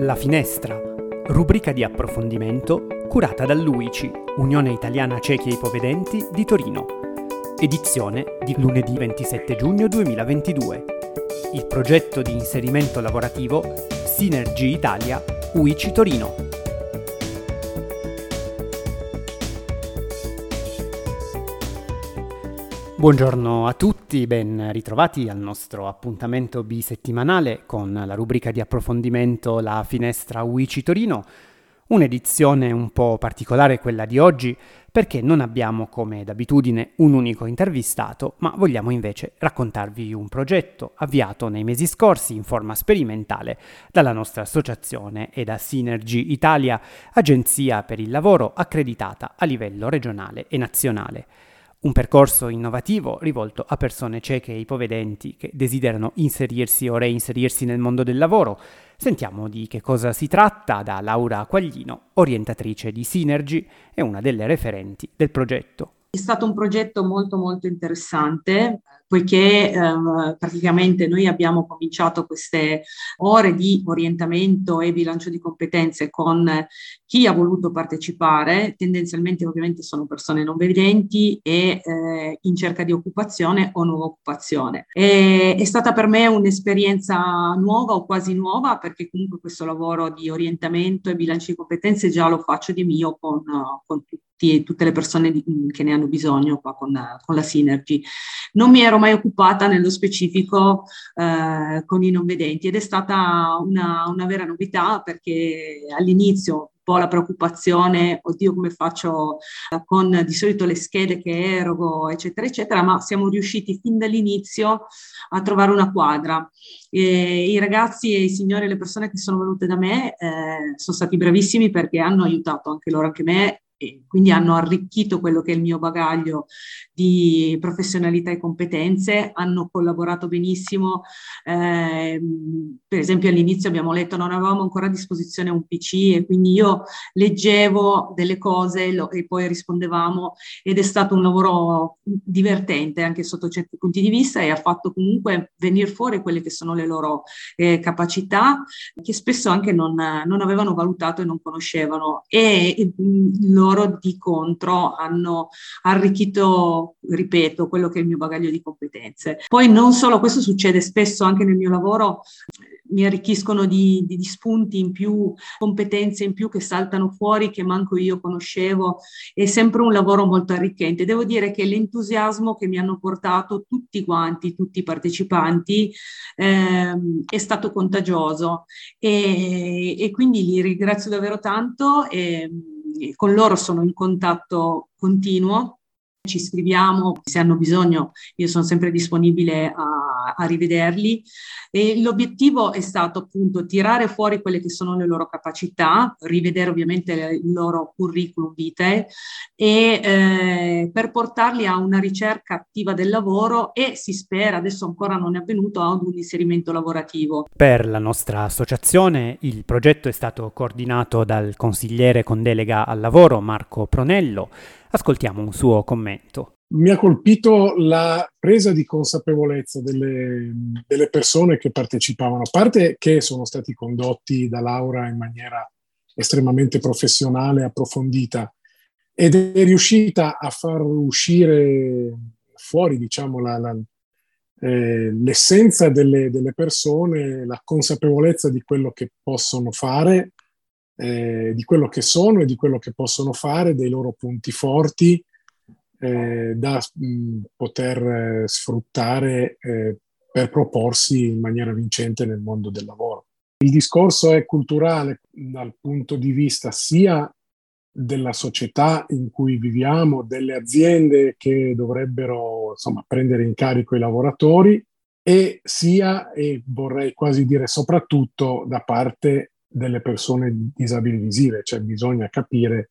La Finestra, rubrica di approfondimento curata dall'UICI, Unione Italiana Ciechi e Ipovedenti di Torino. Edizione di lunedì 27 giugno 2022. Il progetto di inserimento lavorativo Synergy Italia UICI Torino. Buongiorno a tutti, ben ritrovati al nostro appuntamento bisettimanale con la rubrica di approfondimento La Finestra UICI Torino, un'edizione un po' particolare quella di oggi perché non abbiamo come d'abitudine un unico intervistato, ma vogliamo invece raccontarvi un progetto avviato nei mesi scorsi in forma sperimentale dalla nostra associazione e da Synergy Italia, agenzia per il lavoro accreditata a livello regionale e nazionale. Un percorso innovativo rivolto a persone cieche e ipovedenti che desiderano inserirsi o reinserirsi nel mondo del lavoro. Sentiamo di che cosa si tratta da Laura Quaglino, orientatrice di Synergy e una delle referenti del progetto. È stato un progetto molto molto interessante poiché eh, praticamente noi abbiamo cominciato queste ore di orientamento e bilancio di competenze con chi ha voluto partecipare, tendenzialmente ovviamente sono persone non vedenti e eh, in cerca di occupazione o nuova occupazione. E, è stata per me un'esperienza nuova o quasi nuova perché comunque questo lavoro di orientamento e bilancio di competenze già lo faccio di mio con, con tutti tutti, tutte le persone di, che ne hanno bisogno qua con, con, la Synergy. Non mi ero mai occupata nello specifico eh, con i non vedenti ed è stata una, una vera novità perché all'inizio la preoccupazione, oddio come faccio con di solito le schede che erogo, eccetera, eccetera, ma siamo riusciti fin dall'inizio a trovare una quadra. E I ragazzi e i signori e le persone che sono venute da me eh, sono stati bravissimi perché hanno aiutato anche loro, anche me, e quindi hanno arricchito quello che è il mio bagaglio di professionalità e competenze, hanno collaborato benissimo. Eh, per esempio all'inizio abbiamo letto, non avevamo ancora a disposizione un PC e quindi io leggevo delle cose lo, e poi rispondevamo ed è stato un lavoro divertente anche sotto certi punti di vista e ha fatto comunque venire fuori quelle che sono le loro eh, capacità che spesso anche non, non, avevano valutato e non conoscevano e, e loro di contro hanno arricchito, ripeto, quello che è il mio bagaglio di competenze. Poi non solo questo succede spesso anche nel mio lavoro, mi arricchiscono di, di, di, spunti in più, competenze in più che saltano fuori, che manco io conoscevo. È sempre un lavoro molto arricchente. Devo dire che l'entusiasmo che mi hanno portato tutti quanti, tutti i partecipanti, ehm, è stato contagioso e, e, quindi li ringrazio davvero tanto. E, con loro sono in contatto continuo ci scriviamo, se hanno bisogno io sono sempre disponibile a, a, rivederli e l'obiettivo è stato appunto tirare fuori quelle che sono le loro capacità, rivedere ovviamente il loro curriculum vitae e eh, per portarli a una ricerca attiva del lavoro e si spera, adesso ancora non è avvenuto, ad un inserimento lavorativo. Per la nostra associazione il progetto è stato coordinato dal consigliere con delega al lavoro Marco Pronello Ascoltiamo un suo commento. Mi ha colpito la presa di consapevolezza delle, delle persone che partecipavano, a parte che sono stati condotti da Laura in maniera estremamente professionale approfondita ed è riuscita a far uscire fuori, diciamo, la, la, eh, l'essenza delle, delle, persone, la consapevolezza di quello che possono fare eh, di quello che sono e di quello che possono fare, dei loro punti forti eh, da mh, poter eh, sfruttare eh, per proporsi in maniera vincente nel mondo del lavoro. Il discorso è culturale dal punto di vista sia della società in cui viviamo, delle aziende che dovrebbero insomma, prendere in carico i lavoratori e sia, e vorrei quasi dire soprattutto, da parte delle persone disabili visive, cioè bisogna capire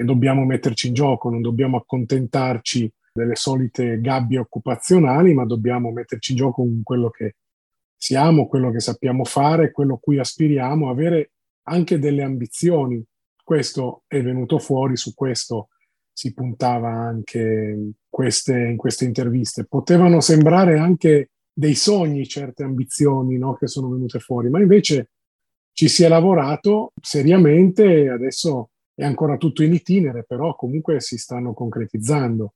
che dobbiamo metterci in gioco, non dobbiamo accontentarci delle solite gabbie occupazionali, ma dobbiamo metterci in gioco con quello che siamo, quello che sappiamo fare, quello a cui aspiriamo, avere anche delle ambizioni. Questo è venuto fuori, su questo si puntava anche queste, in queste interviste. Potevano sembrare anche dei sogni certe ambizioni no, che sono venute fuori, ma invece ci si è lavorato seriamente, adesso è ancora tutto in itinere, però comunque si stanno concretizzando,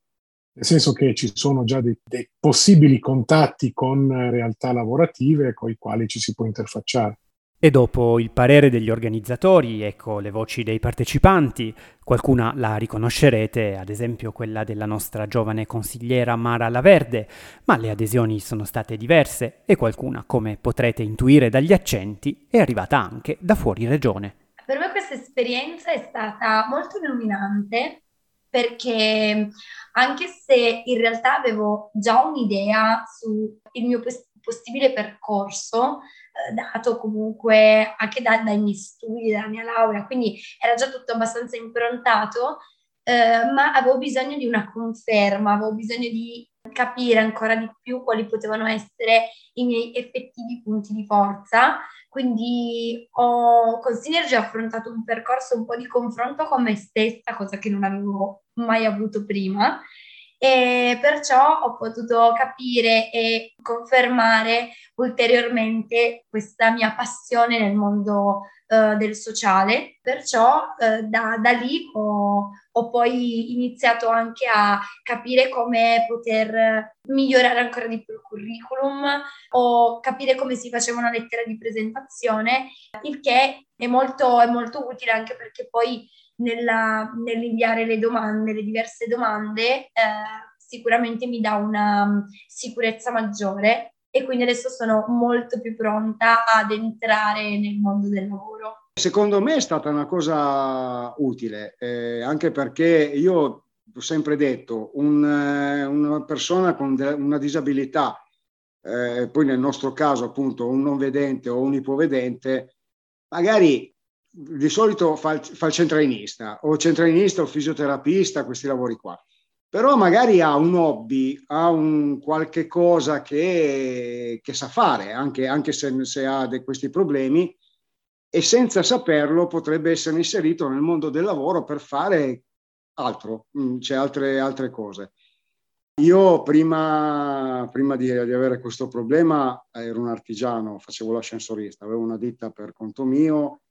nel senso che ci sono già dei, dei possibili contatti con realtà lavorative con i quali ci si può interfacciare. E dopo il parere degli organizzatori, ecco le voci dei partecipanti, qualcuna la riconoscerete, ad esempio quella della nostra giovane consigliera Mara Laverde, ma le adesioni sono state diverse e qualcuna, come potrete intuire dagli accenti, è arrivata anche da fuori regione. Per me questa esperienza è stata molto illuminante perché anche se in realtà avevo già un'idea sul mio possibile percorso, eh, dato comunque anche da, dai miei studi, dalla mia laurea, quindi era già tutto abbastanza improntato, eh, ma avevo bisogno di una conferma, avevo bisogno di capire ancora di più quali potevano essere i miei effettivi punti di forza. Quindi ho con Synergy affrontato un percorso un po' di confronto con me stessa, cosa che non avevo mai avuto prima. E perciò ho potuto capire e confermare ulteriormente questa mia passione nel mondo uh, del sociale. Perciò uh, da, da, lì ho, ho, poi iniziato anche a capire come poter migliorare ancora di più il curriculum o capire come si faceva una lettera di presentazione, il che è molto, è molto utile anche perché poi nella, nell'inviare le domande, le diverse domande, eh, sicuramente mi dà una mm, sicurezza maggiore e quindi adesso sono molto più pronta ad entrare nel mondo del lavoro. Secondo me è stata una cosa utile, eh, anche perché io ho sempre detto, un, eh, una persona con de- una disabilità, eh, poi nel nostro caso appunto un non vedente o un ipovedente, magari di solito fa il, fa il centralinista o centralinista o fisioterapista, questi lavori qua. Però magari ha un hobby, ha un qualche cosa che, che sa fare, anche, anche se, se, ha de, questi problemi, e senza saperlo potrebbe essere inserito nel mondo del lavoro per fare altro, mm, c'è altre, altre cose. Io prima, prima di, di, avere questo problema ero un artigiano, facevo l'ascensorista, avevo una ditta per conto mio,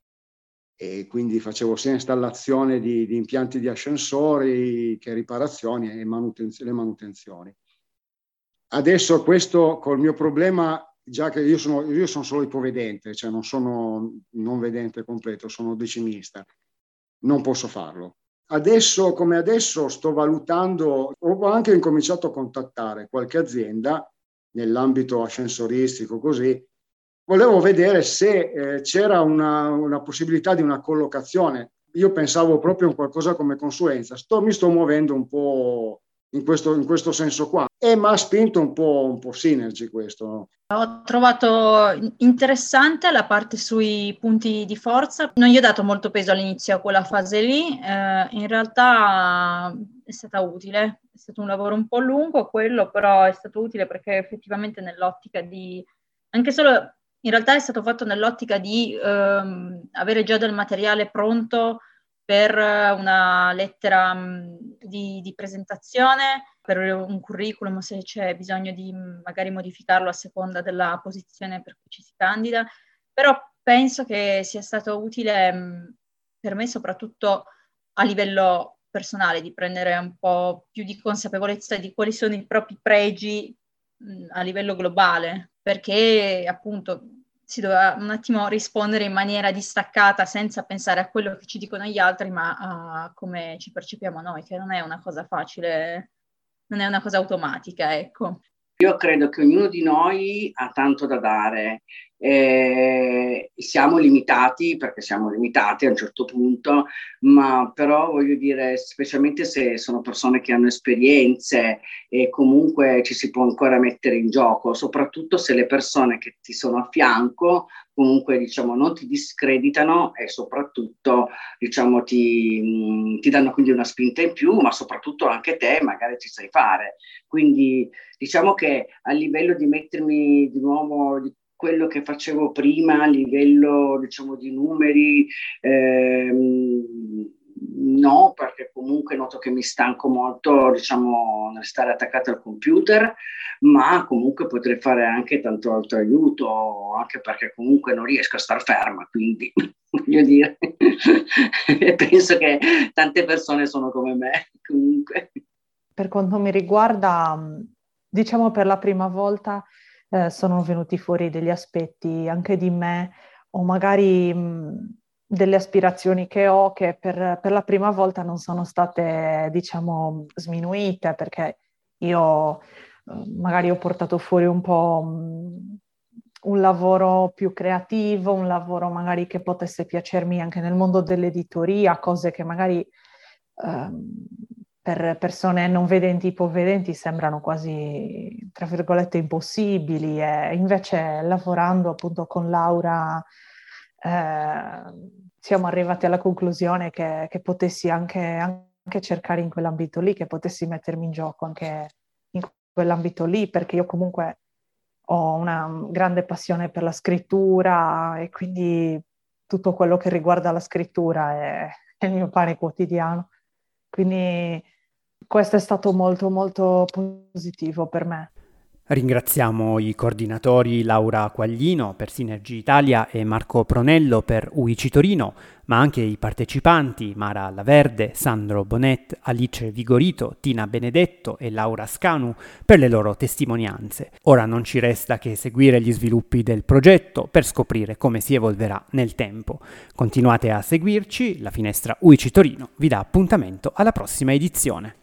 e quindi facevo sia installazione di, di impianti di ascensori che riparazioni e manutenzioni, le manutenzioni. Adesso questo col mio problema, già che io sono, io sono solo ipovedente, cioè non sono non vedente completo, sono decimista, non posso farlo. Adesso, come adesso, sto valutando, ho anche incominciato a contattare qualche azienda nell'ambito ascensoristico così, volevo vedere se eh, c'era una, una, possibilità di una collocazione. Io pensavo proprio in qualcosa come consulenza. Sto, mi sto muovendo un po' in questo, in questo senso qua e mi ha spinto un po', un po' Synergy questo. Ho trovato interessante la parte sui punti di forza. Non gli ho dato molto peso all'inizio a quella fase lì, eh, in realtà è stata utile. È stato un lavoro un po' lungo quello, però è stato utile perché effettivamente nell'ottica di anche solo in realtà è stato fatto nell'ottica di ehm, avere già del materiale pronto per una lettera mh, di, di, presentazione, per un curriculum se c'è bisogno di magari modificarlo a seconda della posizione per cui ci si candida, però penso che sia stato utile mh, per me soprattutto a livello personale di prendere un po' più di consapevolezza di quali sono i propri pregi a livello globale, perché appunto si doveva un attimo rispondere in maniera distaccata senza pensare a quello che ci dicono gli altri, ma a come ci percepiamo noi, che non è una cosa facile, non è una cosa automatica, ecco. Io credo che ognuno di noi ha tanto da dare. Eh, siamo limitati perché siamo limitati a un certo punto, ma però voglio dire, specialmente se sono persone che hanno esperienze e comunque ci si può ancora mettere in gioco, soprattutto se le persone che ti sono a fianco comunque diciamo non ti discreditano e soprattutto diciamo ti, mh, ti danno quindi una spinta in più, ma soprattutto anche te magari ci sai fare. Quindi diciamo che a livello di mettermi di nuovo di quello che facevo prima a livello diciamo di numeri ehm, no, perché comunque noto che mi stanco molto, diciamo, nel stare attaccato al computer, ma comunque potrei fare anche tanto altro aiuto, anche perché comunque non riesco a star ferma, quindi voglio dire, penso che tante persone sono come me, comunque. Per quanto mi riguarda, diciamo per la prima volta eh, sono venuti fuori degli aspetti anche di me o magari mh, delle aspirazioni che ho che per, per, la prima volta non sono state, diciamo, sminuite perché io eh, magari ho portato fuori un po' un lavoro più creativo, un lavoro magari che potesse piacermi anche nel mondo dell'editoria, cose che magari ehm, per persone non vedenti, ipovedenti sembrano quasi, tra virgolette, impossibili e invece lavorando appunto con Laura eh, siamo arrivati alla conclusione che, che potessi anche, anche, cercare in quell'ambito lì, che potessi mettermi in gioco anche in quell'ambito lì, perché io comunque ho una grande passione per la scrittura e quindi tutto quello che riguarda la scrittura è, è il mio pane quotidiano. Quindi questo è stato molto molto positivo per me. Ringraziamo i coordinatori Laura Quaglino per Sinergy Italia e Marco Pronello per UICI Torino, ma anche i partecipanti Mara Laverde, Sandro Bonet, Alice Vigorito, Tina Benedetto e Laura Scanu per le loro testimonianze. Ora non ci resta che seguire gli sviluppi del progetto per scoprire come si evolverà nel tempo. Continuate a seguirci, la finestra UICI Torino vi dà appuntamento alla prossima edizione.